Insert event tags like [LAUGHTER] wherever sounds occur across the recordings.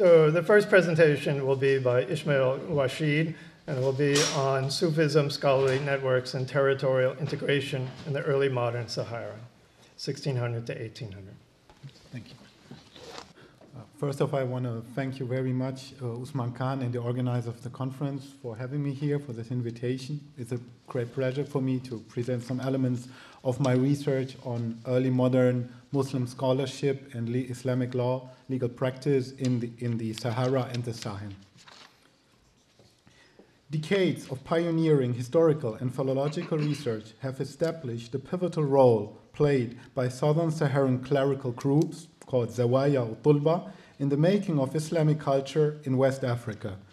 So the first presentation will be by Ismail Warscheid, and it will be on Sufism, scholarly networks, and territorial integration in the early modern Sahara, 1600 to 1800. Thank you. Uh, first off, I want to thank you very much, uh, Usman Khan and the organizer of the conference for having me here, for this invitation. It's a great pleasure for me to present some elements of my research on early modern Muslim scholarship and Islamic law, legal practice in the, in the Sahara and the Sahel. Decades of pioneering historical and philological research have established the pivotal role played by southern Saharan clerical groups called Zawaya or Tulba in the making of Islamic culture in West Africa –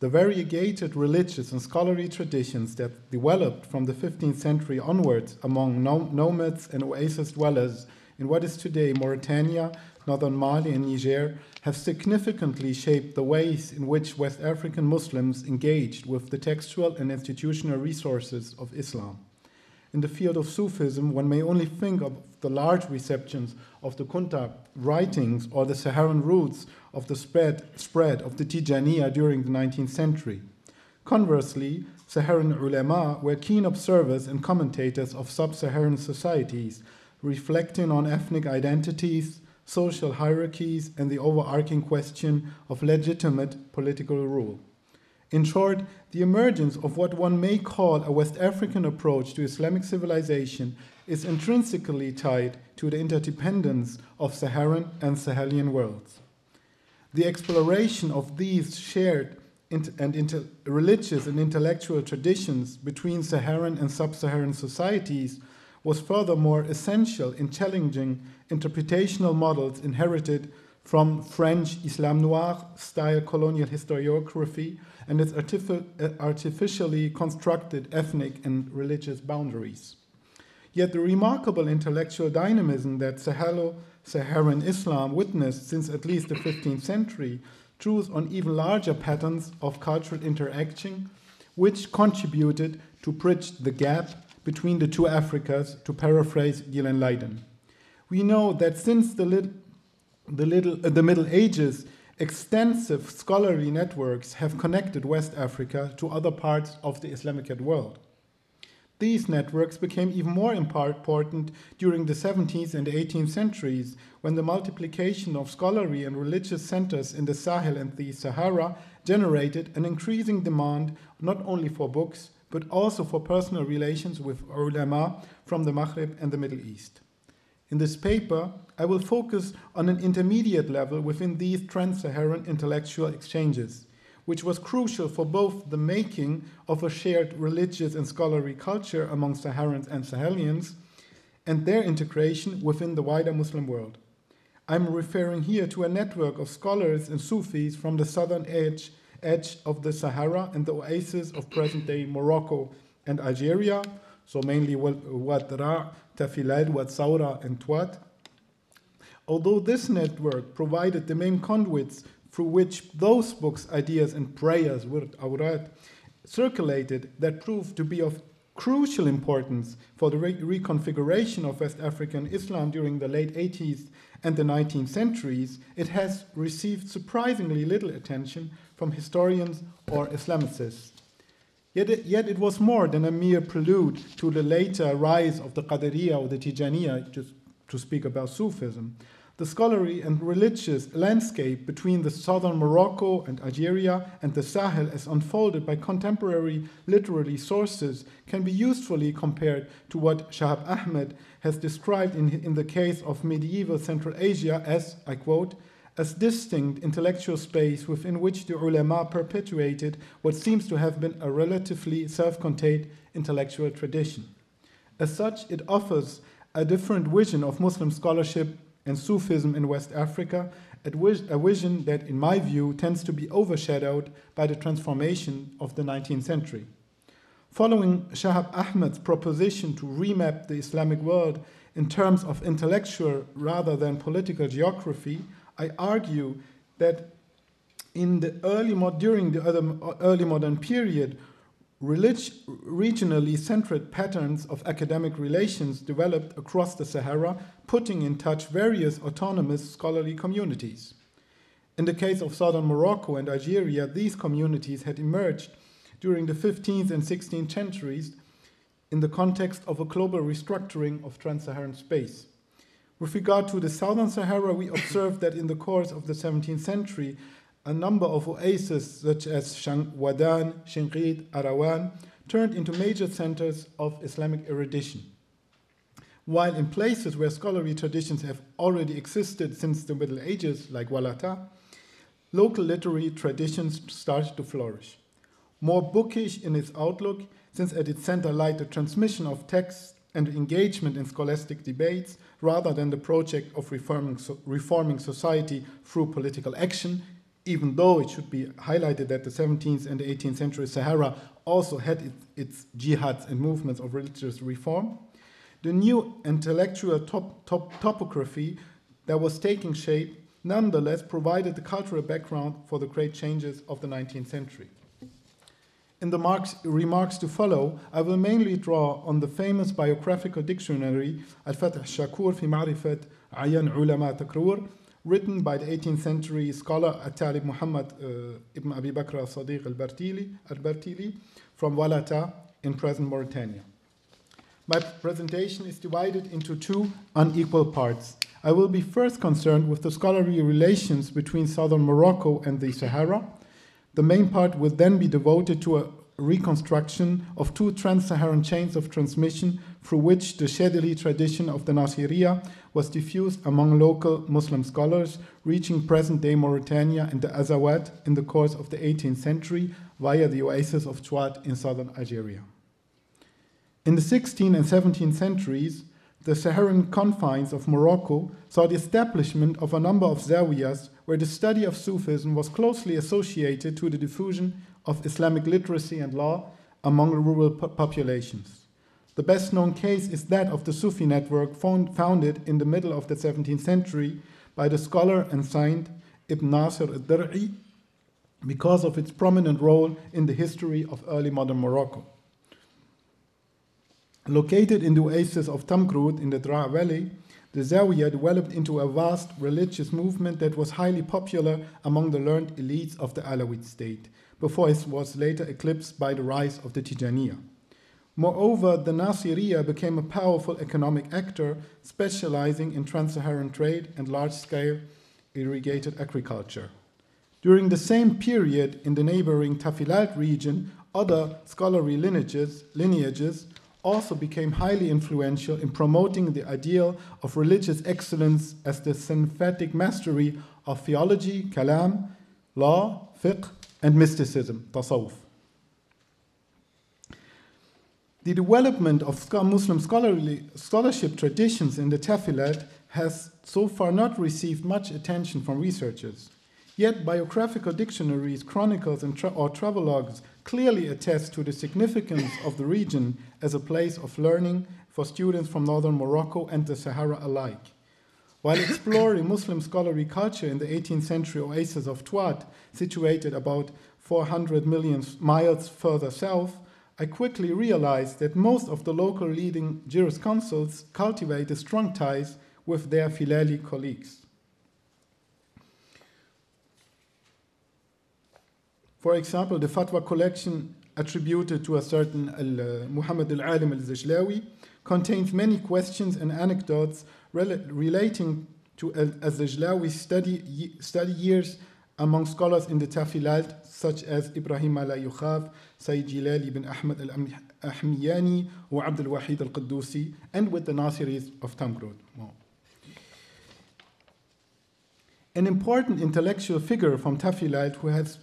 the variegated religious and scholarly traditions that developed from the 15th century onwards among nomads and oasis dwellers in what is today Mauritania, northern Mali, and Niger have significantly shaped the ways in which West African Muslims engaged with the textual and institutional resources of Islam. In the field of Sufism, one may only think of the large receptions of the Kunta writings or the Saharan roots of the spread, spread of the Tijaniya during the 19th century. Conversely, Saharan ulama were keen observers and commentators of sub Saharan societies, reflecting on ethnic identities, social hierarchies, and the overarching question of legitimate political rule. In short, the emergence of what one may call a West African approach to Islamic civilization is intrinsically tied to the interdependence of Saharan and Sahelian worlds. The exploration of these shared and inter- religious and intellectual traditions between Saharan and sub Saharan societies was furthermore essential in challenging interpretational models inherited from French Islam noir style colonial historiography and its artific- uh, artificially constructed ethnic and religious boundaries. Yet the remarkable intellectual dynamism that Sahelo Saharan Islam witnessed since at least the 15th century draws on even larger patterns of cultural interaction, which contributed to bridge the gap between the two Africas, to paraphrase Ghislaine Lydon. We know that since the, lit- the, little, uh, the Middle Ages, extensive scholarly networks have connected West Africa to other parts of the Islamic world. These networks became even more important during the 17th and 18th centuries when the multiplication of scholarly and religious centers in the Sahel and the Sahara generated an increasing demand not only for books but also for personal relations with ulama from the Maghreb and the Middle East. In this paper, I will focus on an intermediate level within these trans Saharan intellectual exchanges which was crucial for both the making of a shared religious and scholarly culture among Saharans and Sahelians and their integration within the wider Muslim world. I'm referring here to a network of scholars and Sufis from the southern edge, edge of the Sahara and the oases of present day Morocco and Algeria, so mainly Ouattara, Tafilalt, Saura, and Tuat. Although this network provided the main conduits through which those books, ideas, and prayers, awrat, circulated that proved to be of crucial importance for the re- reconfiguration of West African Islam during the late 80s and the 19th centuries, it has received surprisingly little attention from historians or Islamicists. Yet it, yet it was more than a mere prelude to the later rise of the Qadiriyya or the Tijaniya, just to speak about Sufism the scholarly and religious landscape between the southern Morocco and Algeria and the Sahel, as unfolded by contemporary literary sources, can be usefully compared to what Shahab Ahmed has described in, in the case of medieval Central Asia as, I quote, as distinct intellectual space within which the ulama perpetuated what seems to have been a relatively self contained intellectual tradition. As such, it offers a different vision of Muslim scholarship and Sufism in West Africa, a vision that, in my view, tends to be overshadowed by the transformation of the 19th century. Following Shahab Ahmed's proposition to remap the Islamic world in terms of intellectual rather than political geography, I argue that in the early during the early modern period, regionally centered patterns of academic relations developed across the Sahara, putting in touch various autonomous scholarly communities. In the case of southern Morocco and Algeria, these communities had emerged during the 15th and 16th centuries in the context of a global restructuring of trans Saharan space. With regard to the southern Sahara, we observed that in the course of the 17th century, a number of oases such as Wadan, Shinqid, Arawan turned into major centers of Islamic erudition. While in places where scholarly traditions have already existed since the Middle Ages, like Walata, local literary traditions started to flourish. More bookish in its outlook, since at its center lied the transmission of texts and engagement in scholastic debates rather than the project of reforming, reforming society through political action, even though it should be highlighted that the 17th and 18th century Sahara also had its, its jihads and movements of religious reform. The new intellectual top, top, topography that was taking shape nonetheless provided the cultural background for the great changes of the 19th century. In the marks, remarks to follow, I will mainly draw on the famous biographical dictionary Al-Fath Shakur fi Ma'rifat Ayan Ulama Takrur, written by the 18th century scholar At-Talib Muhammad uh, ibn Abi Bakr al-Sadiq al-Bartili, from Walata in present Mauritania. My presentation is divided into two unequal parts. I will be first concerned with the scholarly relations between southern Morocco and the Sahara, the main part will then be devoted to a reconstruction of two trans-Saharan chains of transmission through which the Shadili tradition of the Nasiriyah was diffused among local Muslim scholars, reaching present-day Mauritania and the Azawad in the course of the 18th century via the oasis of Tuat in southern Algeria. In the 16th and 17th centuries, the Saharan confines of Morocco saw the establishment of a number of zawiyas where the study of Sufism was closely associated to the diffusion of Islamic literacy and law among rural po- populations. The best known case is that of the Sufi network found, founded in the middle of the 17th century by the scholar and saint Ibn Nasir al-Dir'i because of its prominent role in the history of early modern Morocco. Located in the oasis of Tamkrut in the Dra Valley, the Zawiya developed into a vast religious movement that was highly popular among the learned elites of the Alawite state, before it was later eclipsed by the rise of the Tijaniya. Moreover, the Nasiriyah became a powerful economic actor specializing in trans Saharan trade and large scale irrigated agriculture. During the same period, in the neighboring Tafilalt region, other scholarly lineages, lineages also became highly influential in promoting the ideal of religious excellence as the synthetic mastery of theology, kalam, law, fiqh, and mysticism, tasawwuf. The development of Muslim scholarly, scholarship traditions in the Tafilalt has so far not received much attention from researchers. Yet biographical dictionaries, chronicles, and tra- or travelogues clearly attest to the significance of the region as a place of learning for students from northern Morocco and the Sahara alike. While exploring Muslim scholarly culture in the 18th century oasis of Tuat, situated about 400 million miles further south, I quickly realized that most of the local leading jurisconsulates cultivated strong ties with their Filali colleagues. For example, the fatwa collection attributed to a certain uh, Muhammad al Alim al Zajlawi contains many questions and anecdotes rel relating to al Zajlawi's study, study years among scholars in the Tafilalt, such as Ibrahim al Yukhaf, Sayyid Jilali ibn Ahmad al Ahmiyani, or Abdul Wahid al Qaddusi, and with the Nasiris of. Well, an important intellectual figure from Tafilalt who, has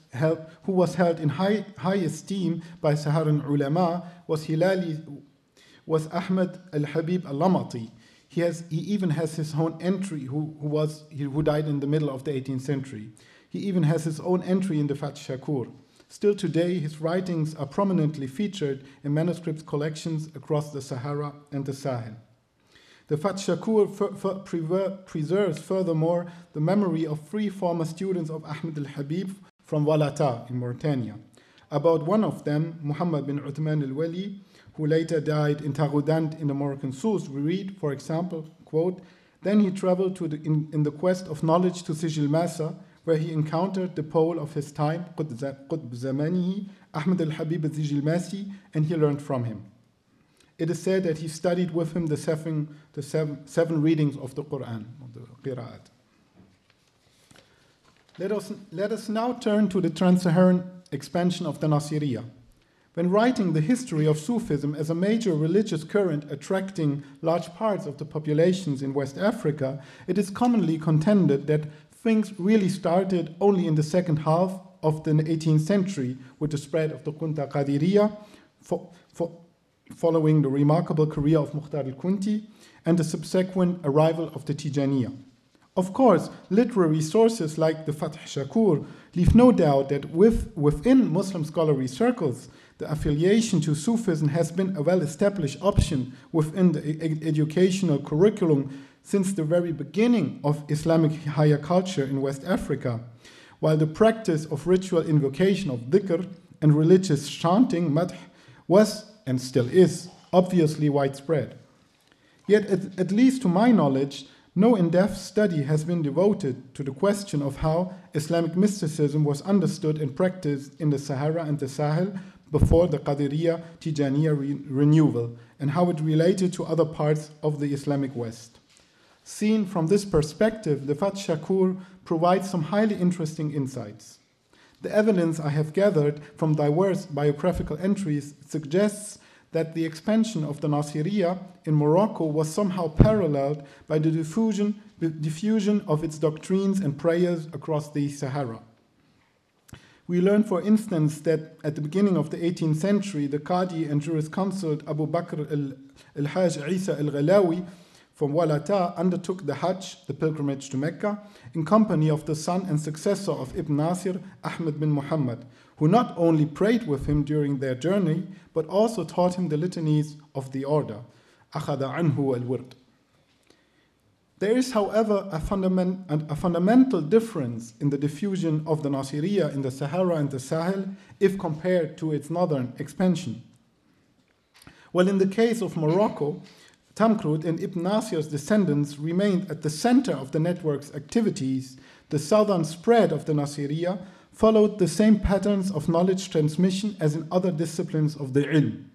who was held in high, high esteem by Saharan ulama was Hilali, was Ahmed al-Habib al-Lamati. He, has, he even has his own entry, who, who, was, who died in the middle of the 18th century. He even has his own entry in the Fath Shakur. Still today, his writings are prominently featured in manuscript collections across the Sahara and the Sahel. The Fath Shakur preserves furthermore the memory of three former students of Ahmed al Habib from Walata in Mauritania. About one of them, Muhammad bin Uthman al Wali, who later died in Taroudant in the Moroccan Sous, we read, for example, quote, Then he traveled the, in, in the quest of knowledge to Sijilmasa, where he encountered the Pole of his time, Qutb Zamanihi, Ahmed al Habib al Sijilmasi, and he learned from him. It is said that he studied with him the seven, the seven, seven readings of the Quran, of the Qira'at. Let us, let us now turn to the trans Saharan expansion of the Nasiriyah. When writing the history of Sufism as a major religious current attracting large parts of the populations in West Africa, it is commonly contended that things really started only in the second half of the 18th century with the spread of the Kunta Qadiriyya, following the remarkable career of Mukhtar al Kunti and the subsequent arrival of the Tijaniyya. Of course, literary sources like the Fath Shakur leave no doubt that with, within Muslim scholarly circles, the affiliation to Sufism has been a well established option within the ed educational curriculum since the very beginning of Islamic higher culture in West Africa, while the practice of ritual invocation of dhikr and religious chanting, madh, was and still is obviously widespread. Yet, at, at least to my knowledge, no in depth study has been devoted to the question of how Islamic mysticism was understood and practiced in the Sahara and the Sahel before the Qadiriyya Tijaniya re- renewal and how it related to other parts of the Islamic West. Seen from this perspective, the Shakur provides some highly interesting insights. The evidence I have gathered from diverse biographical entries suggests that the expansion of the Nasiriyya in Morocco was somehow paralleled by the diffusion, diffusion of its doctrines and prayers across the Sahara. We learn, for instance, that at the beginning of the 18th century, the Qadi and jurisconsult Abu Bakr al Hajj Isa al Ghalawi from Walata undertook the Hajj, the pilgrimage to Mecca, in company of the son and successor of Ibn Nasir, Ahmad bin Muhammad, who not only prayed with him during their journey, but also taught him the litanies of the order, Akhada Anhu al Wird. There is, however, a, fundament, a, fundamental difference in the diffusion of the Nasiriyya in the Sahara and the Sahel if compared to its northern expansion. Well, in the case of Morocco, Tamkrut and Ibn Nasir's descendants remained at the center of the network's activities. The southern spread of the Nasiriyya followed the same patterns of knowledge transmission as in other disciplines of the ilm,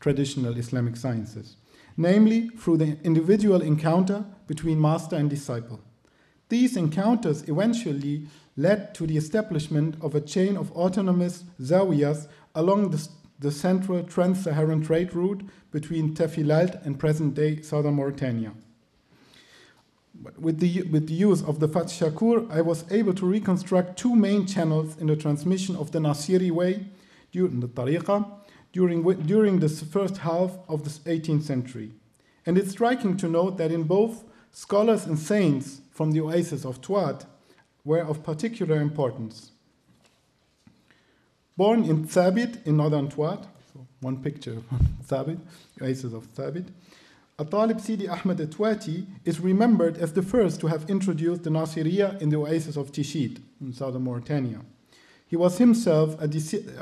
traditional Islamic sciences namely through the individual encounter between master and disciple. These encounters eventually led to the establishment of a chain of autonomous zawiyas along the, the central trans Saharan trade route between Tafilalt and present day southern Mauritania. With the, with the use of the Fath Shakur, I was able to reconstruct two main channels in the transmission of the Nasiri way, during the Tariqah, during, during the first half of the 18th century. And it's striking to note that in both, scholars and saints from the oasis of Tuat were of particular importance. Born in Thabit in northern Tuat, so one picture of [LAUGHS] Thabit, oasis of Thabit, Atalib Sidi Ahmed Atwati is remembered as the first to have introduced the Nasiriyah in the oasis of Tishit in southern Mauritania. He was himself a,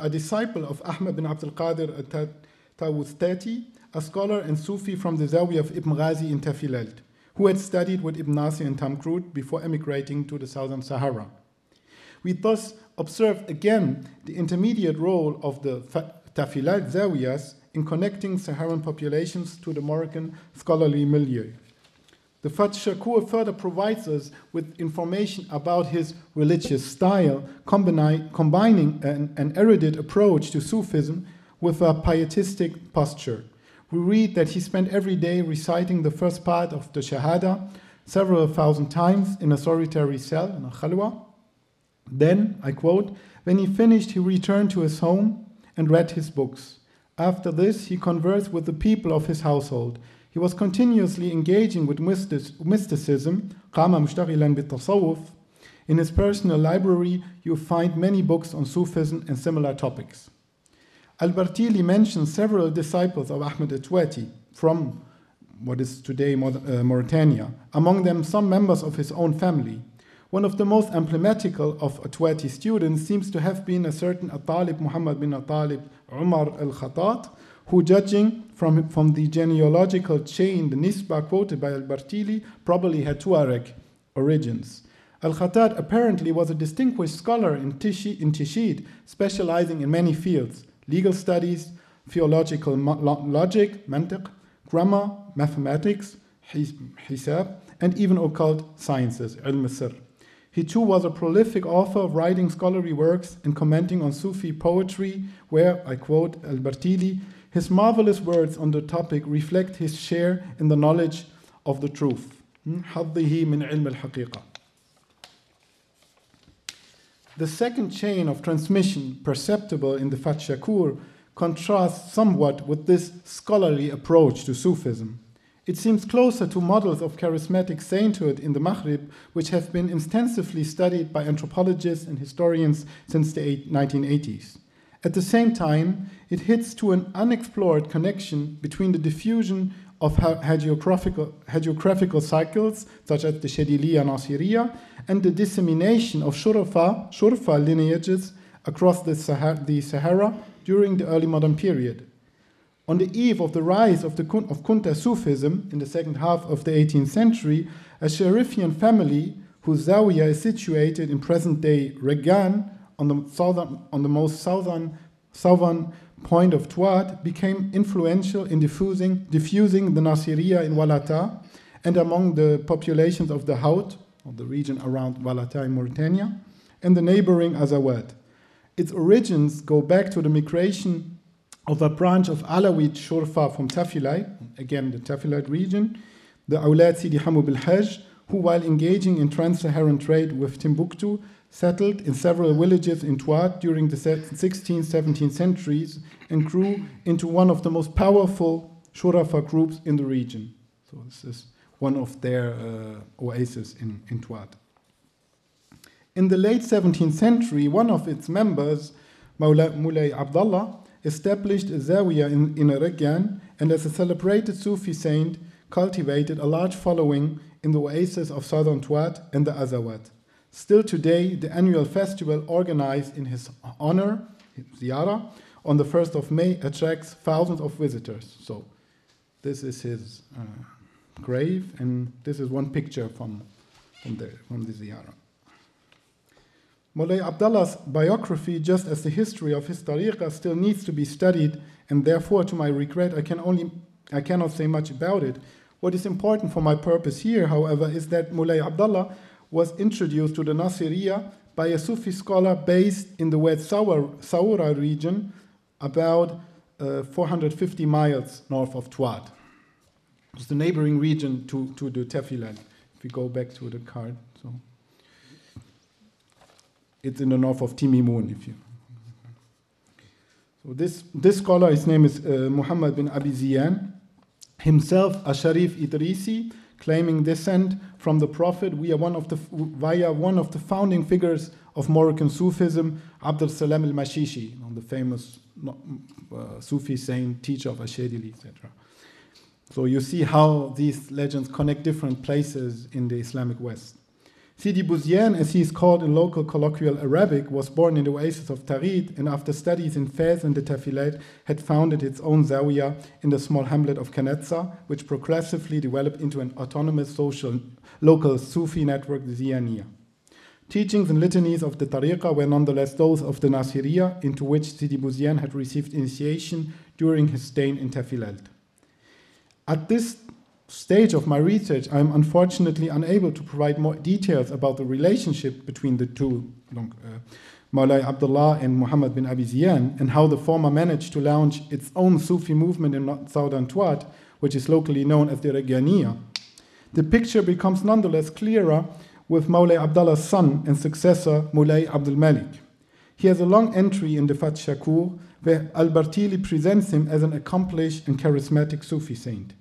a disciple of Ahmed bin Abdul Qadir Tawustati, a scholar and Sufi from the Zawiya of Ibn Ghazi in Tafilalt, who had studied with Ibn Nasir and Tamkrut before emigrating to the southern Sahara. We thus observe again the intermediate role of the Tafilalt Zawiyas in connecting Saharan populations to the Moroccan scholarly milieu. The Shakur further provides us with information about his religious style, combining an, an erudite approach to Sufism with a pietistic posture. We read that he spent every day reciting the first part of the Shahada several thousand times in a solitary cell, in a khalwa. Then, I quote, when he finished, he returned to his home and read his books. After this, he conversed with the people of his household he was continuously engaging with mysticism, In his personal library, you find many books on Sufism and similar topics. Al-Bartili mentions several disciples of Ahmed Atwati from what is today uh, Mauritania, among them some members of his own family. One of the most emblematical of Atwati's students seems to have been a certain Atalib Muhammad bin Atalib Umar al-Khatat, who, judging from, from the genealogical chain, the Nisba quoted by Al Bartili, probably had Tuareg origins. Al Khattat apparently was a distinguished scholar in, Tishi, in Tishit, specializing in many fields legal studies, theological logic, mantiq, grammar, mathematics, hisab, and even occult sciences, ilm sir. He too was a prolific author of writing scholarly works and commenting on Sufi poetry, where, I quote Al Bartili, his marvelous words on the topic reflect his share in the knowledge of the truth. Hmm? The second chain of transmission perceptible in the Fath Shakur contrasts somewhat with this scholarly approach to Sufism. It seems closer to models of charismatic sainthood in the Maghrib, which have been extensively studied by anthropologists and historians since the 1980s. At the same time, it hits to an unexplored connection between the diffusion of hagiographical, hagiographical cycles, such as the Shadiliya Nasiriya, and the dissemination of Shurafa, Shurfa lineages across the Sahara, the Sahara during the early modern period. On the eve of the rise of, the, of Kunta Sufism in the second half of the 18th century, a Sharifian family whose zawiya is situated in present-day Reggan on the, southern, on the most southern, southern point of Tuat became influential in diffusing, diffusing the Nasiriya in Walata and among the populations of the Haut, of the region around Walata in Mauritania, and the neighboring Azawad. Its origins go back to the migration of a branch of Alawite Shurfa from Tafilalt, again the Tafilalt region, the Awlad Sidi Hamu bil Hajj, who, while engaging in trans Saharan trade with Timbuktu, settled in several villages in Tuat during the 16th, 17th centuries and grew into one of the most powerful Shurafa groups in the region. So, this is one of their uh, oases in, in Tuat. In the late 17th century, one of its members, Mawla, Mulay Abdullah, established a zawiya in, in Eregyan and as a celebrated Sufi saint cultivated a large following in the oasis of southern Tuat and the Azawad. Still today, the annual festival organized in his honor, Ziyara, on the 1st of May attracts thousands of visitors. So, this is his uh, grave, and this is one picture from, from, the, from the Ziyara. Mulay Abdullah's biography, just as the history of his tariqah, still needs to be studied, and therefore, to my regret, I, can only, I cannot say much about it. What is important for my purpose here, however, is that Mulay Abdullah was introduced to the Nasiriyah by a Sufi scholar based in the West Saura region, about uh, 450 miles north of Tuat. It's the neighboring region to, to the Tefilan. If we go back to the card, so it's in the north of Timimun. If you so this this scholar, his name is uh, Muhammad bin Abi Ziyan, himself a Sharif Idrisi, claiming descent from the Prophet we are one of the, via one of the founding figures of Moroccan Sufism, Abdul Salam al Mashishi, the famous uh, Sufi saint, teacher of Ashadili, etc. So you see how these legends connect different places in the Islamic West. Sidi Bouziane, as he is called in local colloquial Arabic, was born in the oasis of Tarid and after studies in Fez and the Tafilalt had founded its own zawiya in the small hamlet of Kenadsa, which progressively developed into an autonomous social local Sufi network, the Ziyaniya. Teachings and litanies of the Tariqa were nonetheless those of the Nasiriya, into which Sidi Bouziane had received initiation during his stay in Tafilalt. At this stage of my research, I am unfortunately unable to provide more details about the relationship between the two, uh, Maulay Abdullah and Muhammad bin Abi Ziyan, and how the former managed to launch its own Sufi movement in southern Tuat, which is locally known as the Reganiya. The picture becomes nonetheless clearer with Maulay Abdullah's son and successor, Mulay Abdul Malik. He has a long entry in the Fath Shakur, where Al Bartili presents him as an accomplished and charismatic Sufi saint.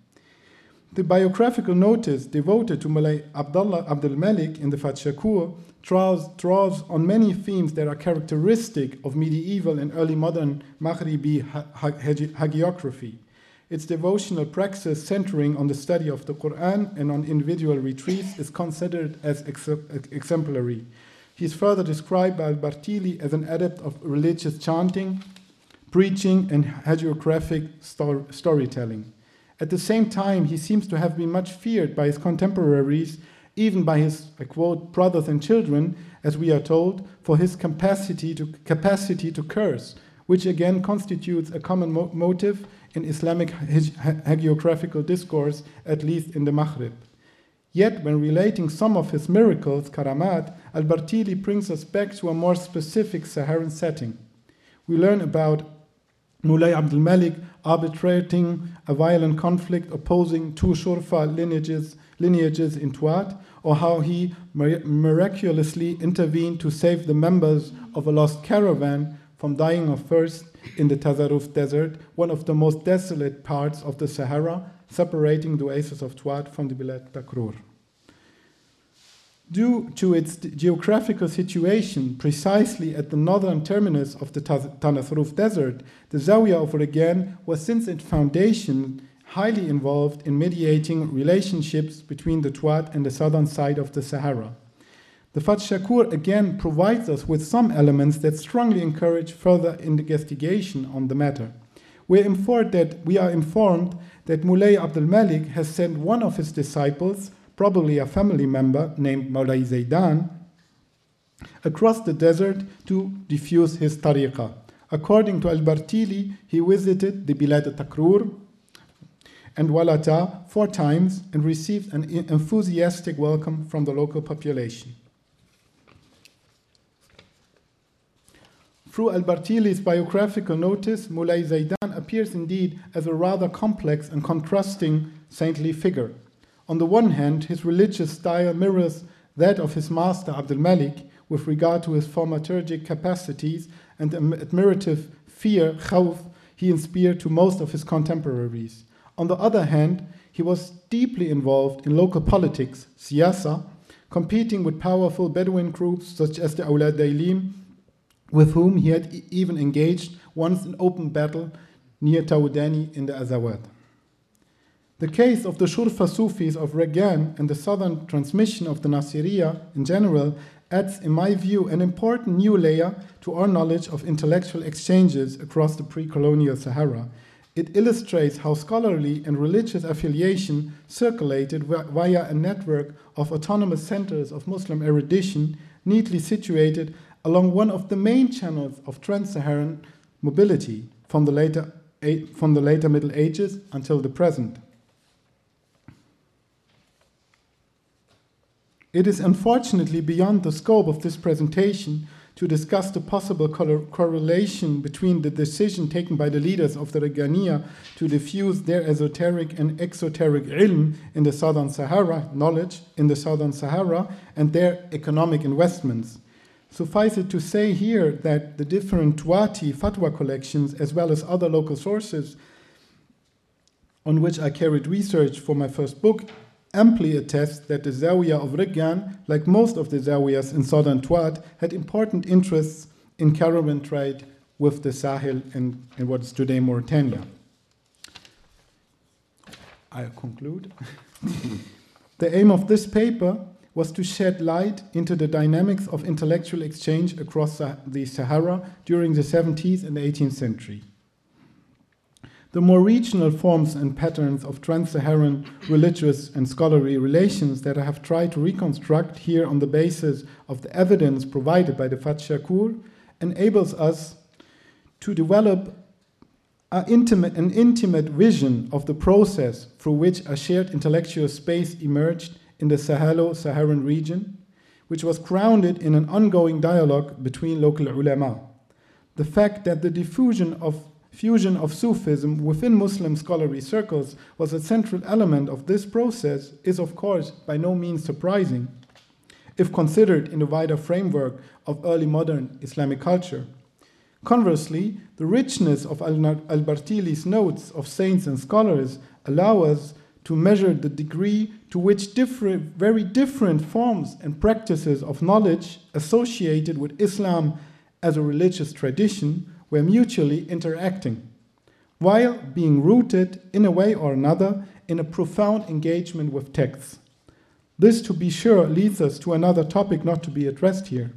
The biographical notice devoted to Mulay Abdullah Abdul Malik in the Fath Shakur draws, draws on many themes that are characteristic of medieval and early modern Maghribi hagiography. Its devotional praxis, centering on the study of the Quran and on individual retreats, is considered as ex exemplary. He is further described by Bartili as an adept of religious chanting, preaching, and hagiographic storytelling. At the same time, he seems to have been much feared by his contemporaries, even by his, I quote, brothers and children, as we are told, for his capacity to, capacity to curse, which again constitutes a common mo- motive in Islamic hagiographical discourse, at least in the Maghrib. Yet, when relating some of his miracles, karamat, Al Bartili brings us back to a more specific Saharan setting. We learn about Mulay Abdul Malik arbitrating a violent conflict opposing two Shurfa lineages, lineages in Tuat, or how he miraculously intervened to save the members of a lost caravan from dying of thirst in the Tanezrouft Desert, one of the most desolate parts of the Sahara, separating the oasis of Tuat from the Bilad Takrur. Due to its geographical situation precisely at the northern terminus of the Tanezrouft Desert, the Zawiya of Reggan was since its foundation highly involved in mediating relationships between the Tuat and the southern side of the Sahara. The Fath Shakur again provides us with some elements that strongly encourage further investigation on the matter. We are informed that, we are informed that Mulay Abdul Malik has sent one of his disciples, probably a family member named Maulay Zaidan, across the desert to diffuse his tariqah. According to Al Bartili, he visited the Bilad Takrur and Walata four times and received an enthusiastic welcome from the local population. Through Al Bartili's biographical notice, Mulay Zaidan appears indeed as a rather complex and contrasting saintly figure. On the one hand, his religious style mirrors that of his master Abdul Malik with regard to his thaumaturgic capacities and admirative fear, khawf, he inspired to most of his contemporaries. On the other hand, he was deeply involved in local politics, siyasa, competing with powerful Bedouin groups such as the Awlad Dailim, with whom he had even engaged once in open battle near Tawdani in the Azawad. The case of the Shurfa Sufis of Reggan and the southern transmission of the Nasiriyah in general adds, in my view, an important new layer to our knowledge of intellectual exchanges across the pre colonial Sahara. It illustrates how scholarly and religious affiliation circulated via a network of autonomous centers of Muslim erudition neatly situated along one of the main channels of trans Saharan mobility from the, later, from the later Middle Ages until the present. It is unfortunately beyond the scope of this presentation to discuss the possible correlation between the decision taken by the leaders of the Regania to diffuse their esoteric and exoteric ilm in the southern Sahara, knowledge in the southern Sahara, and their economic investments. Suffice it to say here that the different Tuati fatwa collections, as well as other local sources on which I carried research for my first book, amply attest that the Zawiya of Reggan, like most of the Zawiyas in southern Tuat, had important interests in caravan trade with the Sahel and, and what is today Mauritania. I conclude. [LAUGHS] the aim of this paper was to shed light into the dynamics of intellectual exchange across the Sahara during the 17th and 18th century. The more regional forms and patterns of trans Saharan religious and scholarly relations that I have tried to reconstruct here on the basis of the evidence provided by the Fath Shakur enables us to develop intimate, an intimate vision of the process through which a shared intellectual space emerged in the Sahelo Saharan region, which was grounded in an ongoing dialogue between local ulama. The fact that the diffusion of fusion of Sufism within Muslim scholarly circles was a central element of this process is, of course, by no means surprising, if considered in the wider framework of early modern Islamic culture. Conversely, the richness of Al Bartili's notes of saints and scholars allow us to measure the degree to which different, very different forms and practices of knowledge associated with Islam as a religious tradition were mutually interacting, while being rooted in a way or another in a profound engagement with texts. This, to be sure, leads us to another topic not to be addressed here.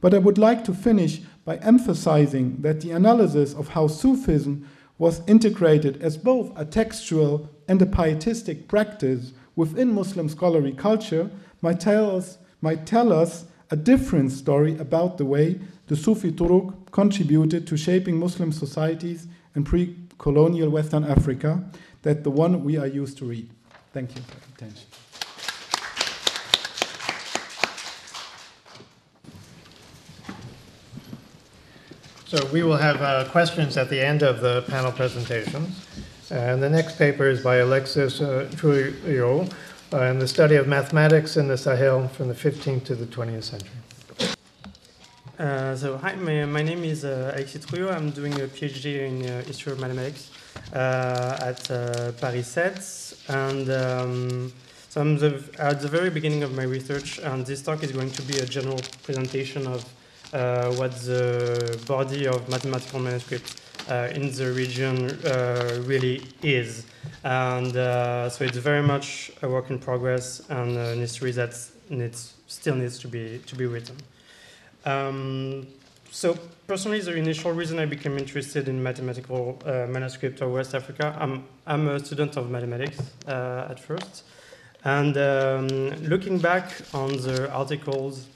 But I would like to finish by emphasizing that the analysis of how Sufism was integrated as both a textual and a pietistic practice within Muslim scholarly culture might tell us, might tell us a different story about the way the Sufi Turuk contributed to shaping Muslim societies in pre colonial Western Africa than the one we are used to read. Thank you for your attention. So we will have uh, questions at the end of the panel presentations. And the next paper is by Alexis uh, Trujillo uh, and the study of mathematics in the Sahel from the 15th to the 20th century. Uh, so hi, my, my name is uh, Alexis Trujillo. I'm doing a PhD in uh, history of mathematics uh, at uh, Paris 7, and um, so I'm the, at the very beginning of my research. And this talk is going to be a general presentation of uh, what the body of mathematical manuscripts uh, in the region uh, really is. And uh, so it's very much a work in progress and an history that needs, still needs to be, to be written. Um, so personally, the initial reason I became interested in mathematical uh, manuscript of West Africa, I'm, I'm a student of mathematics uh, at first. And um, looking back on the articles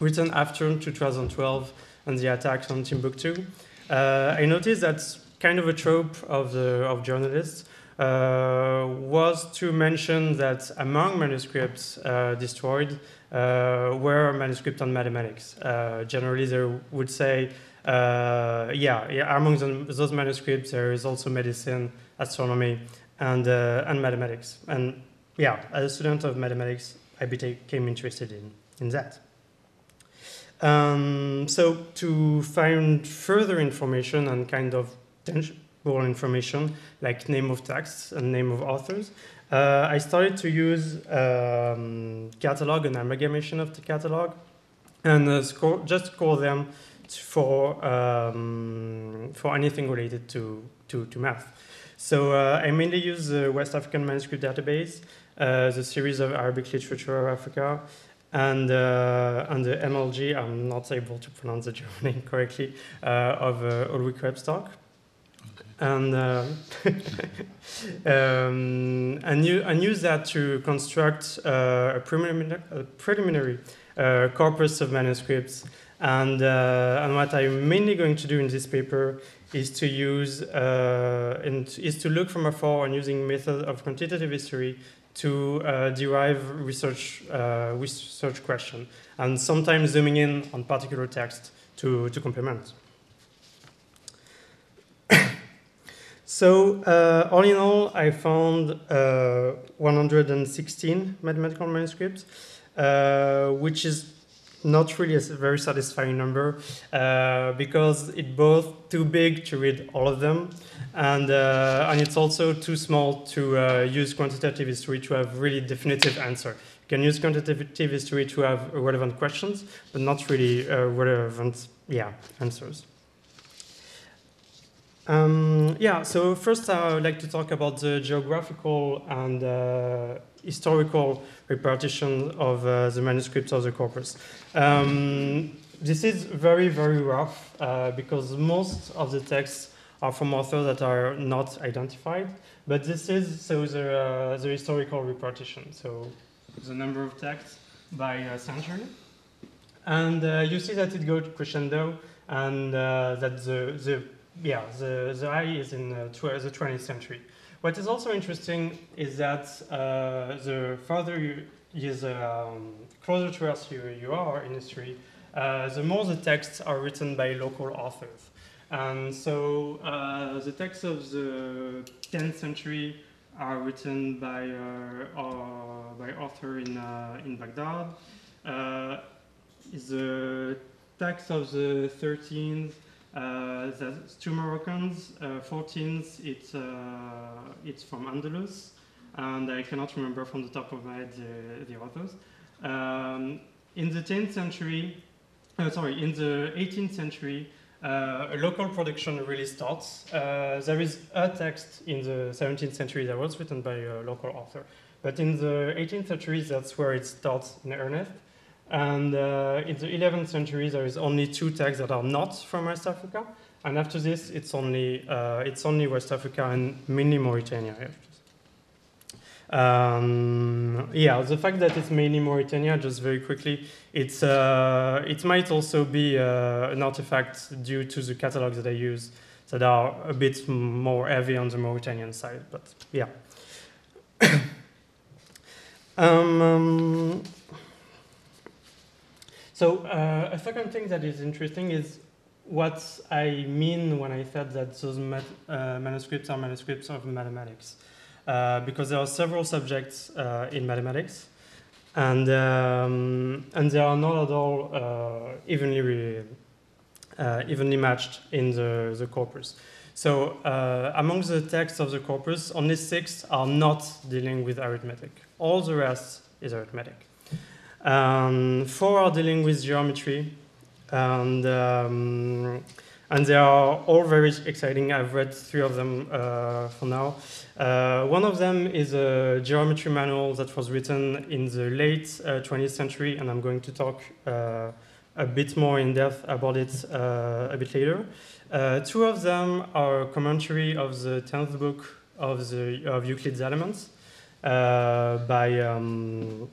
written after 2012 and the attacks on Timbuktu, uh, I noticed that kind of a trope of, the, of journalists uh, was to mention that among manuscripts uh, destroyed uh, were manuscripts on mathematics. Uh, generally, they would say, uh, yeah, yeah, among those manuscripts, there is also medicine, astronomy, and, and mathematics. And yeah, as a student of mathematics, I became interested in, in that. Um, so to find further information and kind of tangible information like name of texts and name of authors, uh, I started to use um, catalog, an amalgamation of the catalog, and uh, score, just call them for um, for anything related to to, to math. So uh, I mainly use the West African Manuscript Database, uh, the series of Arabic literature of Africa, and uh, and the MLG. I'm not able to pronounce the German [LAUGHS] name correctly uh, of uh, Ulrich Rebstock. And, uh, [LAUGHS] um, and, you, and use that to construct uh, a preliminary, a preliminary uh, corpus of manuscripts. And, uh, and what I'm mainly going to do in this paper is to use uh, and is to look from afar and using method of quantitative history to uh, derive research research question, and sometimes zooming in on particular text to, to complement. [COUGHS] So uh, all in all, I found uh, 116 mathematical manuscripts, uh, which is not really a very satisfying number uh, because it's both too big to read all of them, and uh, and it's also too small to uh, use quantitative history to have really definitive answer. You can use quantitative history to have relevant questions, but not really relevant yeah answers. Um, yeah, so first I would like to talk about the geographical and uh, historical repartition of uh, the manuscripts of the corpus. Um, this is very, very rough uh, because most of the texts are from authors that are not identified, but this is so the, uh, the historical repartition, so the number of texts by uh, century. And uh, you see that it goes crescendo and that the, the yeah, the, the eye is in uh, the 20th century. What is also interesting is that uh, the further you, is um, closer to us you, you are in history, uh, the more the texts are written by local authors. And so uh, the texts of the 10th century are written by, uh, uh, by author in, in Baghdad. the text of the 13th uh, there's two Moroccans. Uh, 14th, it's, uh, it's from Andalus, and I cannot remember from the top of my head the, the authors. Um, in the 10th century, uh, sorry, in the 18th century, uh, a local production really starts. There is a text in the 17th century that was written by a local author. But in the 18th century, that's where it starts in earnest. And uh, in the 11th century, there is only two texts that are not from West Africa. And after this, it's only, uh, it's only West Africa and mainly Mauritania. Um, yeah, the fact that it's mainly Mauritania, just very quickly, it's, uh, it might also be uh, an artifact due to the catalogs that I use that are a bit more heavy on the Mauritanian side, but yeah. [COUGHS] um, um, so uh, a second thing that is interesting is what I mean when I said that those uh, manuscripts are manuscripts of mathematics, uh, because there are several subjects uh, in mathematics, and um, and they are not at all uh, evenly uh, evenly matched in the, the corpus. So among the texts of the corpus, only six are not dealing with arithmetic. All the rest is arithmetic. Um, four are dealing with geometry, and um, and they are all very exciting. I've read three of them uh, for now. Uh, one of them is a geometry manual that was written in the late uh, 20th century, and I'm going to talk uh, a bit more in depth about it uh, a bit later. Uh, two of them are a commentary of the 10th book of, the, of Euclid's Elements by. Um,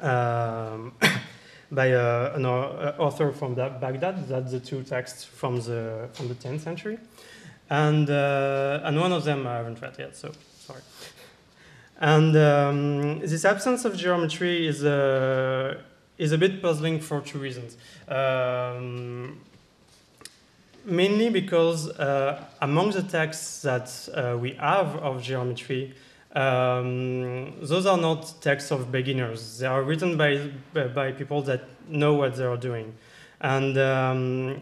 um, [COUGHS] by uh, an uh, author from Baghdad. That's the two texts from the from the 10th century, and uh, and one of them I haven't read yet, so sorry. And um, this absence of geometry is a is a bit puzzling for two reasons. Um, mainly because uh, among the texts that uh, we have of geometry, um, those are not texts of beginners. They are written by, by people that know what they are doing. And, um,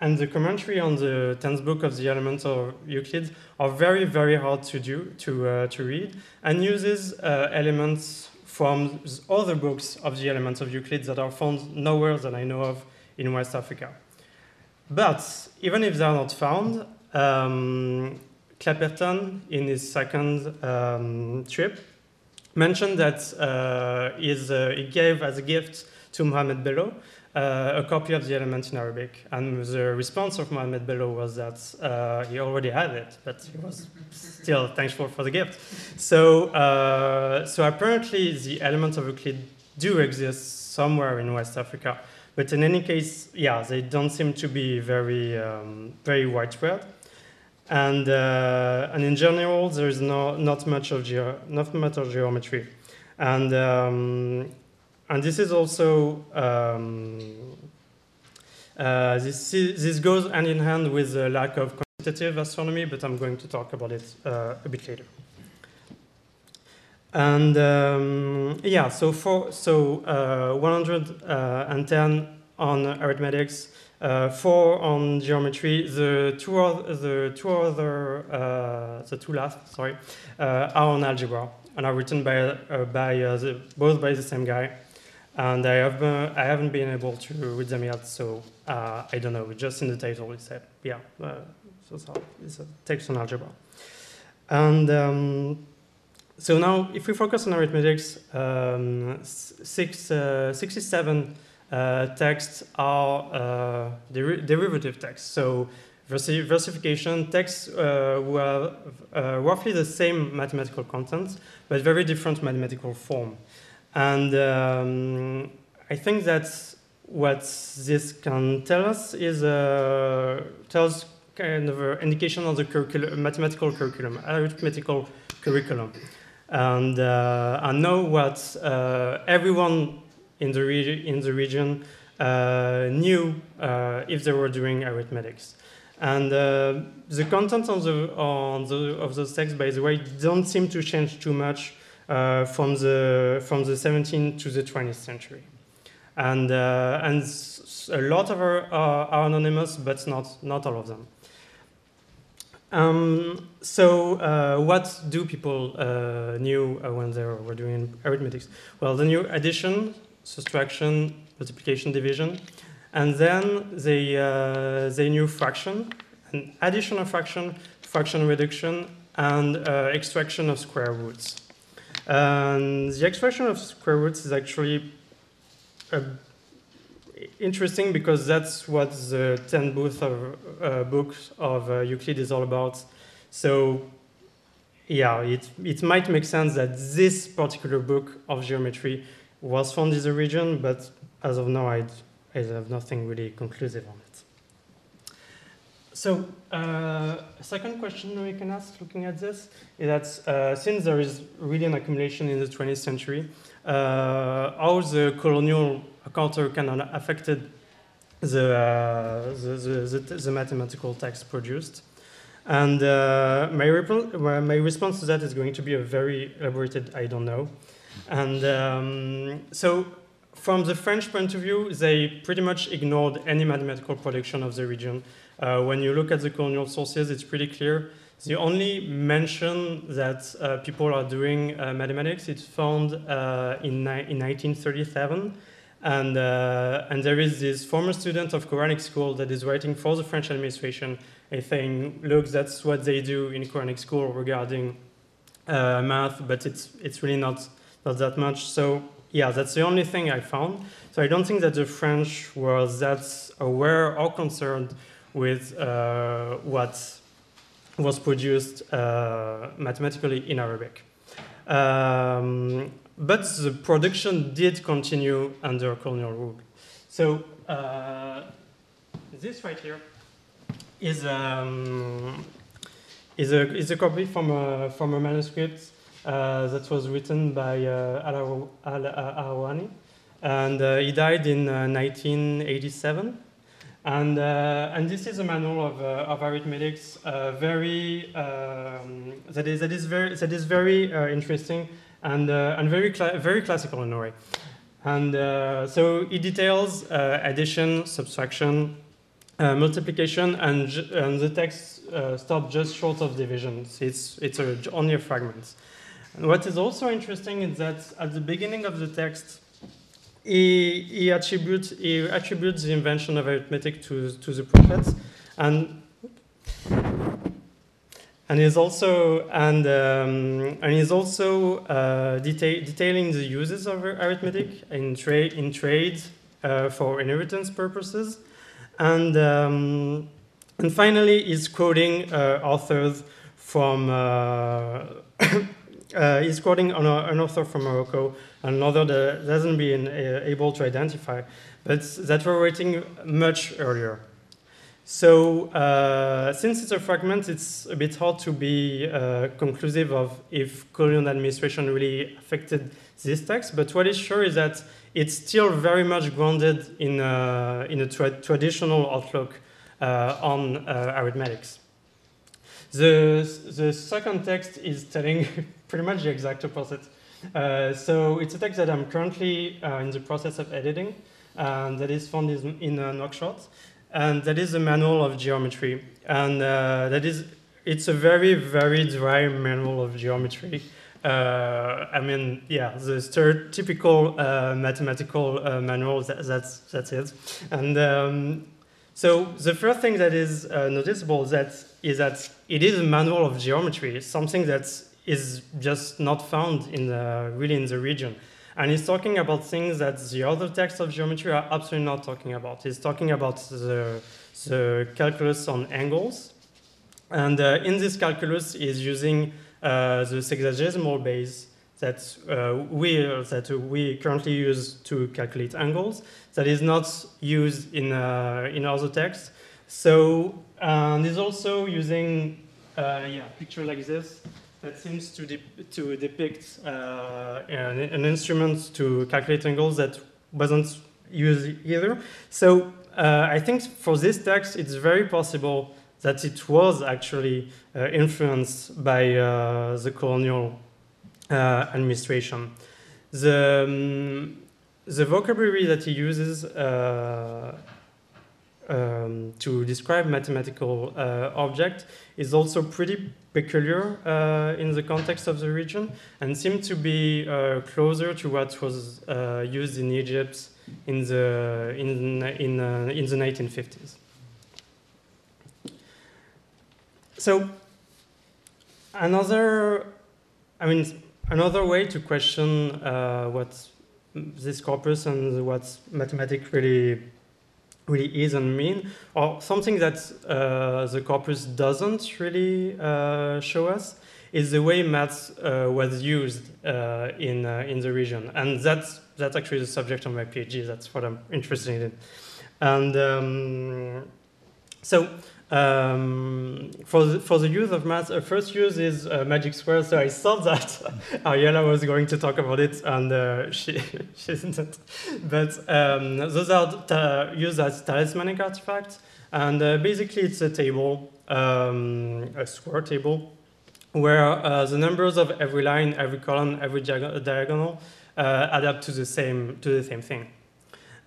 and the commentary on the 10th book of the Elements of Euclid are very, very hard to do, to, uh, to read, and uses uh, elements from other books of the Elements of Euclid that are found nowhere that I know of in West Africa. But even if they are not found, um, Clapperton, in his second um, trip, mentioned that uh, uh, he gave as a gift to Mohamed Bello uh, a copy of the Elements in Arabic. And the response of Mohamed Bello was that uh, he already had it, but he was still thankful for the gift. So, uh, so apparently, the Elements of Euclid do exist somewhere in West Africa. But in any case, yeah, they don't seem to be very, um, very widespread and uh, and in general there is no not much of geo, not much of geometry, and um, and this is also um, uh, this this goes hand in hand with the lack of quantitative astronomy, but I'm going to talk about it uh, a bit later. And um, yeah, so for so uh, 110 on arithmetics uh, four on geometry. The two, the two other, uh, the two last, sorry, uh, are on algebra and are written by, by the, both by the same guy. And I, have I haven't been able to read them yet, so I don't know. Just in the title it said, yeah, so it's a text on algebra. And um, so now, if we focus on arithmetics, um, six, 67 uh, texts are uh, der derivative texts. So versi versification texts uh, who have roughly the same mathematical content, but very different mathematical form. And um, I think that what this can tell us is uh, tells kind of an indication of the curriculum, mathematical curriculum, arithmetical curriculum. And uh, I know what uh, everyone in the, regi- in the region uh, knew uh, if they were doing arithmetics. And uh, the content on the, on the, of those texts, by the way, don't seem to change too much uh, from, the, from the 17th to the 20th century. And, uh, and a lot of are, are anonymous, but not, not all of them. Um, so, uh, what do people uh, knew uh, when they were doing arithmetics? Well, the new addition, subtraction, multiplication, division. And then they, uh, they knew fraction, and additional fraction, fraction reduction, and uh, extraction of square roots. And the extraction of square roots is actually uh, interesting because that's what the 10 booth of, uh, book of uh, Euclid is all about. So yeah, it, it might make sense that this particular book of geometry was found in the region, but as of now, I, I have nothing really conclusive on it. So, uh, second question we can ask looking at this is that uh, since there is really an accumulation in the 20th century, uh, how the colonial culture kind of affected the, uh, the, the, the, the mathematical text produced. And uh, my, my response to that is going to be a very elaborated I don't know. And um, so, from the French point of view, they pretty much ignored any mathematical production of the region. Uh, when you look at the colonial sources, it's pretty clear. The only mention that uh, people are doing uh, mathematics is found uh, in, in 1937. And, uh, and there is this former student of Quranic school that is writing for the French administration and saying, look, that's what they do in Quranic school regarding uh, math, but it's, it's really not, not that much. So yeah, that's the only thing I found. So I don't think that the French were that aware or concerned with uh, what was produced uh, mathematically in Arabic. Um, but the production did continue under colonial rule. So uh, this right here is um, is a is a copy from a from a manuscript uh, that was written by uh, Al Arawani, and uh, he died in uh, 1987. And, uh, and this is a manual of, uh, of arithmetics, uh, very, um, that, is, that, is very, that is very uh, interesting and, uh, and very, very classical in a way. And uh, so it details uh, addition, subtraction, uh, multiplication, and, and the text uh, stops just short of division. It's, it's a, only a fragment. And what is also interesting is that at the beginning of the text, he, he, attributes, he attributes the invention of arithmetic to, to the prophets, and and he's also and um, and he's also uh, detail, detailing the uses of arithmetic in trade in trade uh, for inheritance purposes, and um, and finally he's quoting uh, authors from. [COUGHS] Uh, he's quoting an, an author from Morocco, another that hasn't been uh, able to identify, but that were writing much earlier. So, uh, since it's a fragment, it's a bit hard to be uh, conclusive of if colonial administration really affected this text. But what is sure is that it's still very much grounded in, uh, in a tra- traditional outlook uh, on arithmetics. The, the second text is telling [LAUGHS] pretty much the exact opposite. Uh, so it's a text that I'm currently uh, in the process of editing, and that is found in, uh, Nouakchott, and that is a manual of geometry, and uh, that is it's a very very dry manual of geometry. Uh, I mean, yeah, the stereotypical uh, mathematical manual. That, that's that's it, and. Um, so the first thing that is noticeable that is that it is a manual of geometry. Something that is just not found in the, really in the region. And he's talking about things that the other texts of geometry are absolutely not talking about. He's talking about the, the calculus on angles. And uh, in this calculus, he's using uh, the sexagesimal base that, uh, we, that we currently use to calculate angles that is not used in, uh, in other texts. So, and he's also using uh, yeah, picture like this that seems to, de- to depict uh, an, an, instrument to calculate angles that wasn't used either. So uh, I think for this text, it's very possible that it was actually uh, influenced by uh, the colonial uh, administration. The, um, the vocabulary that he uses uh, um, to describe mathematical uh, object is also pretty peculiar uh, in the context of the region and seems to be uh, closer to what was uh, used in Egypt in the in in uh, in the 1950s. So another, I mean, another way to question uh, what this corpus and what mathematics really really is and mean, or something that uh, the corpus doesn't really uh, show us, is the way maths uh, was used uh, in, uh, in the region. And that's, that's actually the subject of my PhD. That's what I'm interested in. And um, so um, for, the, for the use of math, uh, first use is uh, magic squares. So I thought that [LAUGHS] Ariella was going to talk about it, and uh, she, [LAUGHS] she didn't. But um, those are used as talismanic artifacts. And uh, basically, it's a table, um, a square table, where uh, the numbers of every line, every column, every diag- diagonal uh, add up to the same to the same thing.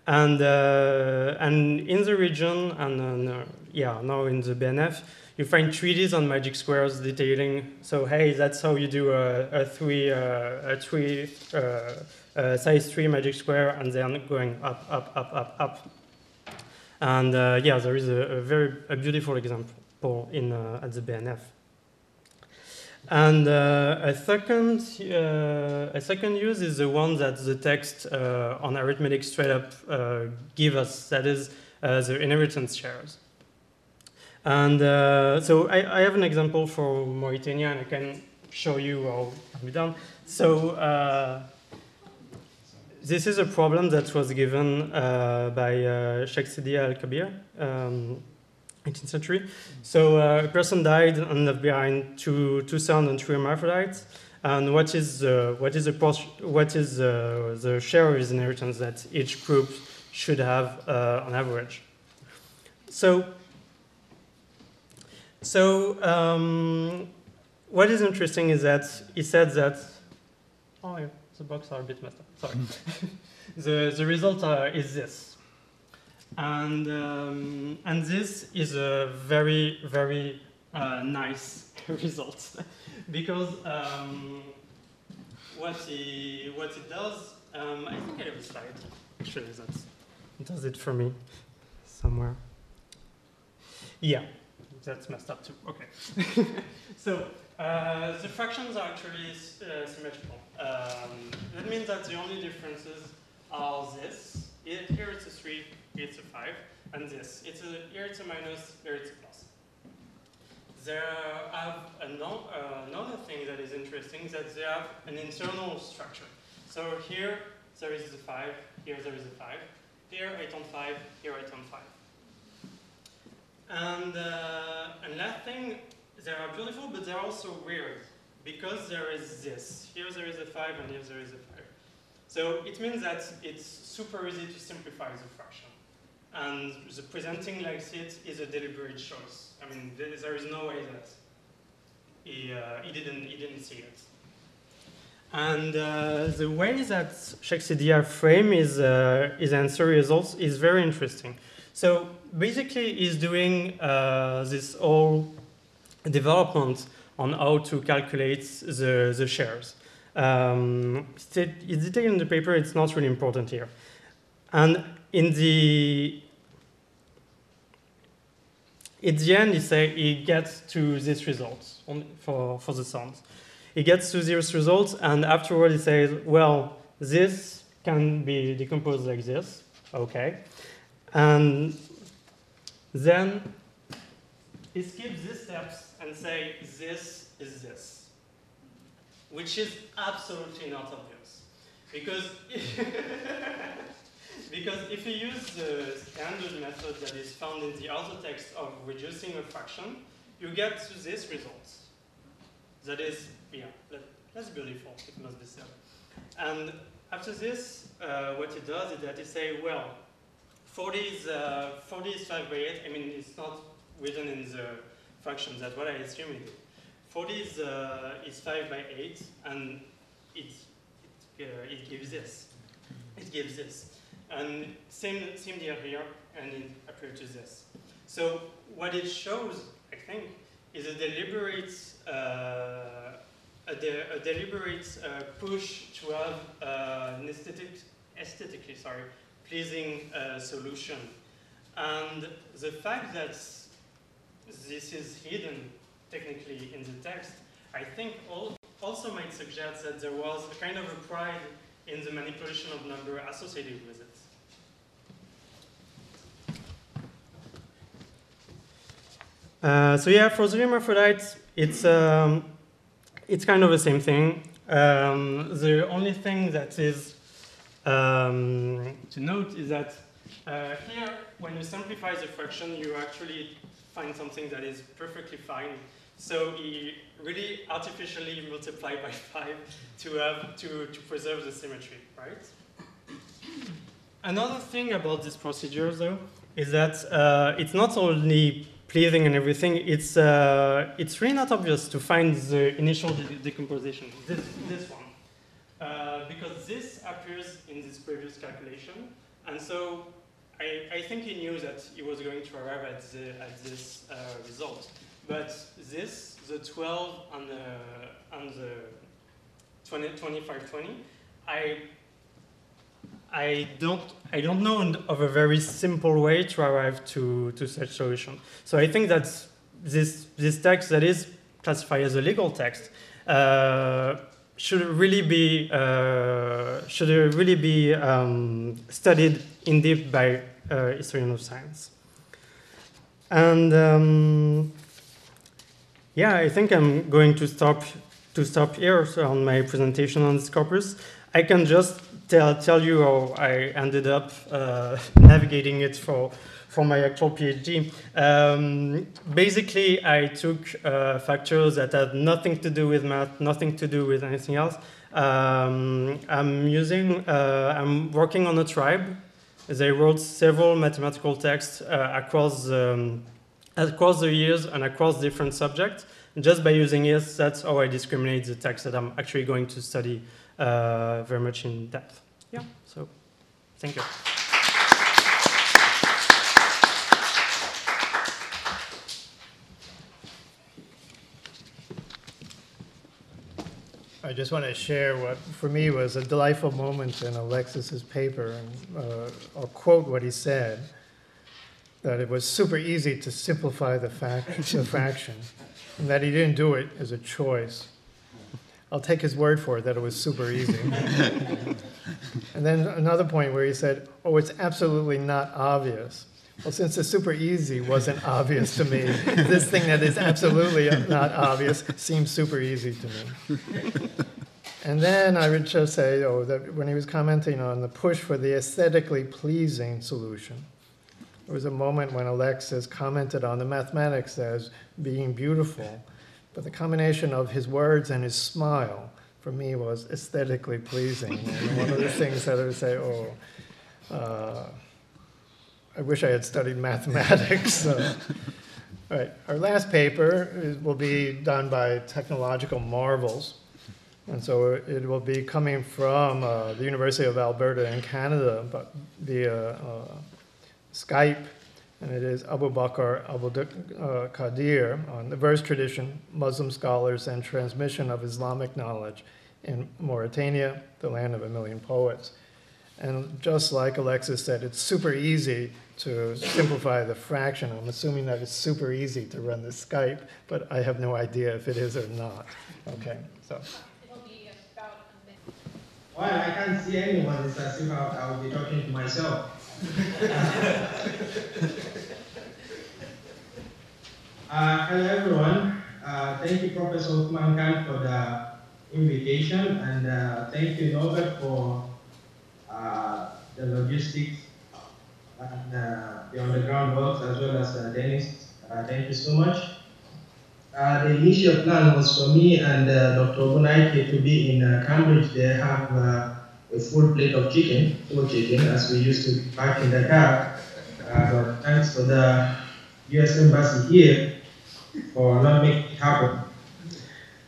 And and in the region, and yeah, now in the BNF, you find treaties on magic squares detailing. So hey, that's how you do a, a three uh, a three uh, size three magic square, and then going up up up up up. And uh, yeah, there is a, a very a beautiful example in at the BNF. And uh, a second uh, a second use is the one that the text uh, on arithmetic straight up give us. That is the inheritance shares. And uh, so I, I have an example for Mauritania, and I can show you how we done. So uh, this is a problem that was given uh, by uh, Sheikh Sidi Al Kabir, um, 18th century. So uh, a person died and left behind two, two sons and three hermaphrodites. And what is uh, what is the what is uh, the share of his inheritance that each group should have on average? So so um, what is interesting is that he said that oh yeah, the box are a bit messed up. Sorry. [LAUGHS] the the result uh, is this, and um, and this is a very very uh, nice [LAUGHS] result because um, what he what it does. Um, I think I have a slide. Actually, that does it for me somewhere. Yeah, that's messed up too. Okay. [LAUGHS] so uh, the fractions are actually uh, symmetrical. Um, that means that the only differences are this. It, here it's a 3, it's a 5, and this. It's a, here it's a minus, here it's a plus. There have uh, another thing that is interesting that they have an internal structure. So here there is a 5, here there is a 5, here 8 on 5, here 8 on 5. And, uh, last thing, they are beautiful, but they're also weird because there is this. Here there is a 5 and here there is a 5. So it means that it's super easy to simplify the fraction. And the presenting like it is a deliberate choice. I mean, there, is no way that he, uh, he, didn't, he didn't see it. And uh, the way that Shakespeare frame his, uh, his answer results is very interesting. So basically, he's doing uh, this whole development on how to calculate the, the shares. Um, it's detailed in the paper, it's not really important here. And in the at the end, he say he gets to this result for, for the sums. He gets to this result, and afterward he says, well, this can be decomposed like this, okay. And then he skips these steps and say this is this, which is absolutely not obvious. Because, [LAUGHS] because if you use the standard method that is found in the auto text of reducing a fraction, you get to this result. That is, yeah, that, that's beautiful, it must be said. And after this, uh, what it does is that it say, well, 40 is, uh, 40 is 5 by 8. I mean, it's not written in the fractions, that's what I assume it is. 40 is, uh, is 5 by 8, and it, it, uh, it gives this. It gives this. And same, same deal here, and it approaches this. So what it shows, I think, is a deliberate, uh, a, de- a deliberate uh, push to have uh, an aesthetic, aesthetically, sorry, pleasing uh, solution. And the fact that this is hidden technically in the text, I think al- also might suggest that there was a kind of a pride in the manipulation of number associated with it. Uh, so yeah, for the hermaphrodites, it's um, it's kind of the same thing. Um, the only thing that is um, to note is that uh, here, when you simplify the fraction, you actually find something that is perfectly fine. So he really artificially multiplied by [LAUGHS] five to have to, to preserve the symmetry, right? Another thing about this procedure, though, is that uh, it's not only pleasing and everything, it's, uh, it's really not obvious to find the initial de decomposition, this, this one. Because this appears in this previous calculation, and so I, I, think he knew that he was going to arrive at, the, at this uh, result. But this, the 12 and the, and the 20, 2520, I I don't, I don't know of a very simple way to arrive to, to such solution. So I think that this, this text that is classified as a legal text uh, should really be, uh, should really be um, studied in depth by uh, historians of science. And um, yeah, I think I'm going to stop, to stop here on my presentation on this corpus. I can just tell, tell you how I ended up uh, [LAUGHS] navigating it for, for my actual PhD. Um, basically, I took uh, factors that had nothing to do with math, nothing to do with anything else. Um, I'm using, uh, I'm working on a tribe. They wrote several mathematical texts uh, across, um, across the years and across different subjects. And just by using it, that's how I discriminate the text that I'm actually going to study uh, very much in depth. Yeah, so thank you. I just want to share what, for me, was a delightful moment in Alexis's paper, and uh, I'll quote what he said, that it was super easy to simplify the, fact, the fraction, and that he didn't do it as a choice. I'll take his word for it that it was super easy. [LAUGHS] and then another point where he said, Oh, it's absolutely not obvious. Well, since the super easy wasn't obvious to me, this thing that is absolutely not obvious seems super easy to me. And then I would just say, oh, that when he was commenting on the push for the aesthetically pleasing solution, there was a moment when Alexis commented on the mathematics as being beautiful. But the combination of his words and his smile for me was aesthetically pleasing. One of the things that I would say, oh, uh, I wish I had studied mathematics. [LAUGHS] all right, our last paper is, will be done by Technological Marvels. And so it will be coming from uh, the University of Alberta in Canada, but via uh, Skype and it is Abu Bakr Abu uh, Qadir on the verse tradition, Muslim scholars, and transmission of Islamic knowledge in Mauritania, the land of a million poets. And just like Alexis said, it's super easy to simplify the fraction. I'm assuming that it's super easy to run the Skype, but I have no idea if it is or not. Okay, so. Well, I can't see anyone. It's as if I will be talking to myself. [LAUGHS] uh, hello, everyone. Uh, thank you, Professor Ousmane Kane, for the invitation, and uh, thank you, Norbert, for uh, the logistics and uh, the underground works, as well as uh, Dennis. thank you so much. the initial plan was for me and Dr. Ogunaike to be in Cambridge. They have a full plate of chicken, full chicken, as we used to back in Dakar. Uh, but thanks to the U.S. Embassy here for not making it happen.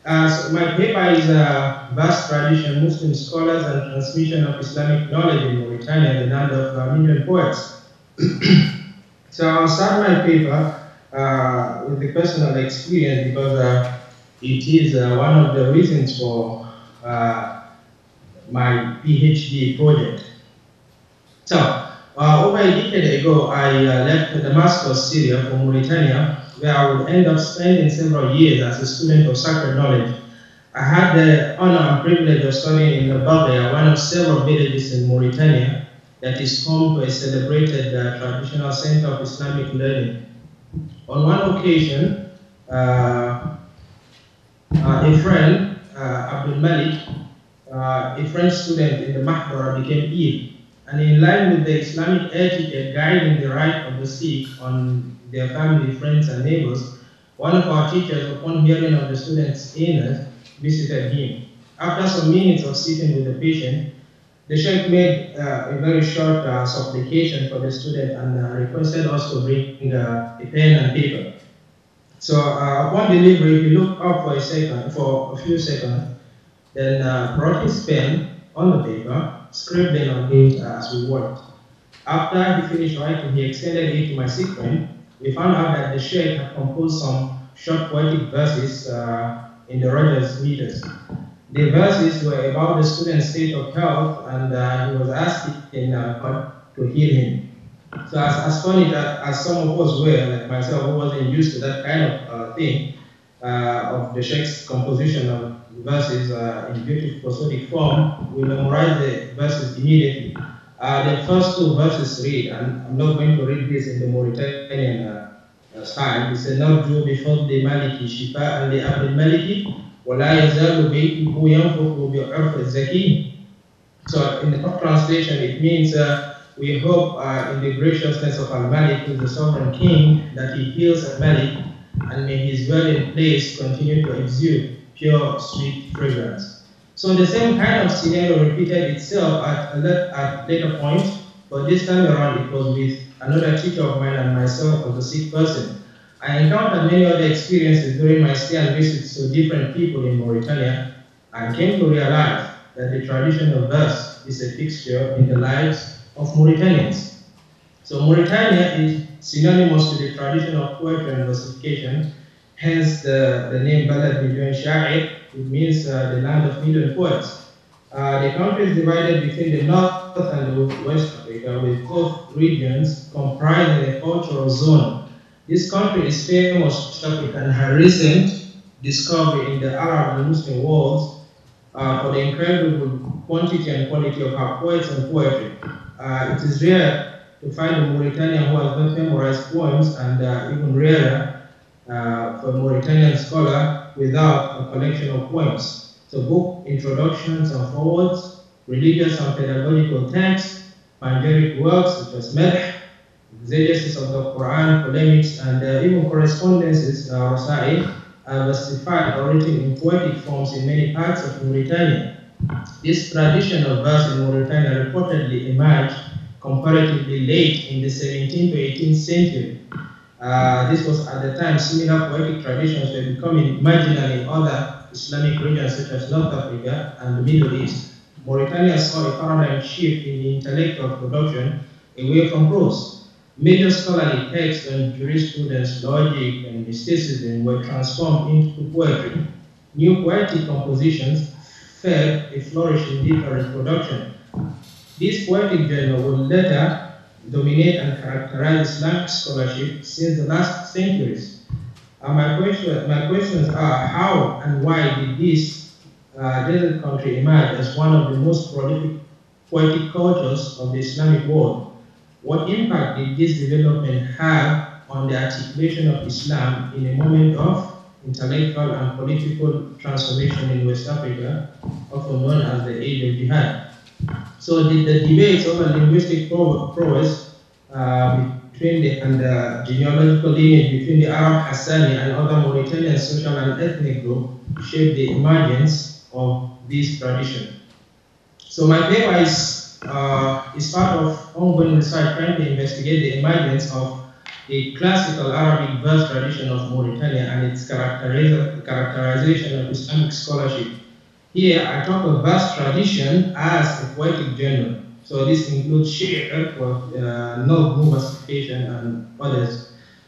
Uh, so my paper is a vast tradition, Muslim scholars and transmission of Islamic knowledge in Mauritania, the land of a million poets. [CLEARS THROAT] so I'll start my paper uh, with the personal experience because uh, it is uh, one of the reasons for uh, my PhD project. So, uh, over a decade ago, I uh, left Damascus, Syria for Mauritania, where I would end up spending several years as a student of sacred knowledge. I had the honor and privilege of studying in Baghia, one of several villages in Mauritania that is home to a celebrated uh, traditional center of Islamic learning. On one occasion, uh, uh, a friend, uh, Abdul Malik, a French student in the Mahdara, became ill. And in line with the Islamic etiquette guiding the right of the sick on their family, friends, and neighbors, one of our teachers, upon hearing of the student's illness, visited him. After some minutes of sitting with the patient, the Sheikh made uh, a very short uh, supplication for the student and uh, requested us to bring uh, a pen and paper. So uh, upon delivery, he looked up for a second, for a few seconds, then uh, brought his pen on the paper, scribbling on it as we worked. After he finished writing, he extended it to my sick. We found out that the Sheikh had composed some short poetic verses in the rajaz meters. The verses were about the student's state of health, and uh, he was asking uh, God to heal him. So as, as funny that as some of us were, like myself, who wasn't used to that kind of uh, thing, uh, of the Sheikh's composition of verses uh, in beautiful prosodic form, we memorized the verses immediately. Uh, the first two verses read, and I'm not going to read this in the Mauritanian style. He said, "Narju the maliki shifa and the abdul maliki وَلَا يَزَالُ بَيْتُهُ يَنْفُخُ بِعُرْفِ الزَّكِيمِ So in the top translation, it means uh, we hope uh, in the graciousness of Al-Malik, who is the sovereign king, that he heals Al-Malik and may his dwelling place continue to exude pure, sweet fragrance. So the same kind of scenario repeated itself at a at later point, but this time around it was with another teacher of mine and myself as a sick person. I encountered many other experiences during my stay and visits to different people in Mauritania and came to realize that the tradition of verse is a fixture in the lives of Mauritanians. So Mauritania is synonymous to the tradition of poetry and versification, hence the, the name Balad Million Sha'ir, it means uh, the land of million poets. Uh, the country is divided between the north and the west Africa, with both regions comprising a cultural zone this country is famous and her recent discovery in the Arab and Muslim world uh, for the incredible quantity and quality of her poets and poetry. Uh, it is rare to find a Mauritanian who has not memorized poems and uh, even rarer uh, for a Mauritanian scholar without a collection of poems. So book introductions and forwards, religious and pedagogical texts, panegyric works such as Medh, exegesis of the Quran, polemics, and uh, even correspondences, uh, Rasail, are versified or written in poetic forms in many parts of Mauritania. This tradition of verse in Mauritania reportedly emerged comparatively late in the 17th to 18th century. Uh, this was at the time similar poetic traditions were becoming marginal in other Islamic regions such as North Africa and the Middle East. Mauritania saw a paradigm shift in the intellectual production away from prose. Major scholarly texts on jurisprudence, logic, and mysticism were transformed into poetry. New poetic compositions fed a flourishing literary production. This poetic genre would later dominate and characterize Islamic scholarship since the last centuries. Uh, my, question, my questions are how and why did this uh, desert country emerge as one of the most prolific poetic cultures of the Islamic world? What impact did this development have on the articulation of Islam in a moment of intellectual and political transformation in West Africa, often known as the Age of Jihad? So did the debates over linguistic prowess uh, between the, and the genealogical lineage between the Arab Hassani and other Mauritanian social and ethnic groups shape the emergence of this tradition? So my paper is uh, is part of ongoing research trying to investigate the emergence of the classical Arabic verse tradition of Mauritania and its characterization of Islamic scholarship. Here, I talk of verse tradition as a poetic genre. So this includes shi'r, uh, no versification, and others.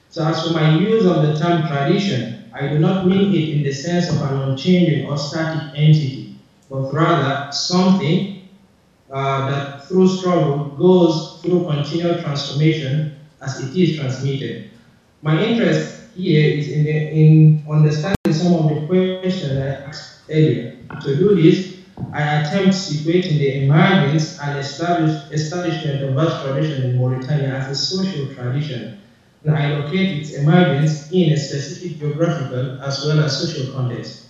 So as for my use of the term tradition, I do not mean it in the sense of an unchanging or static entity, but rather something uh, that through struggle goes through continual transformation as it is transmitted. My interest here is in, in understanding some of the questions I asked earlier. To do this, I attempt situating the emergence and establish, establishment of that tradition in Mauritania as a social tradition, and I locate its emergence in a specific geographical as well as social context.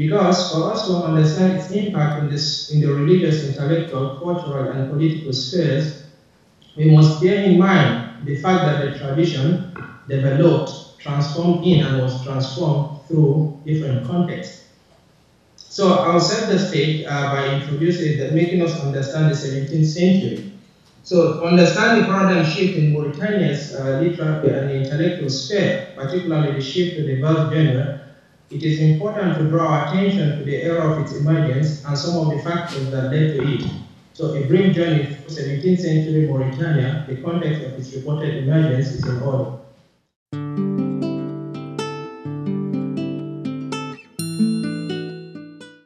Because for us to understand its impact in, this, in the religious, intellectual, cultural, and political spheres, we must bear in mind the fact that the tradition developed, transformed in, and was transformed through different contexts. So I'll set the stage uh, by introducing that, making us understand the 17th century. So understand the paradigm shift in Mauritania's uh, literary and intellectual sphere, particularly the shift to the verse genre, it is important to draw attention to the era of its emergence and some of the factors that led to it. So a brief journey through 17th century Mauritania, the context of its reported emergence is in order.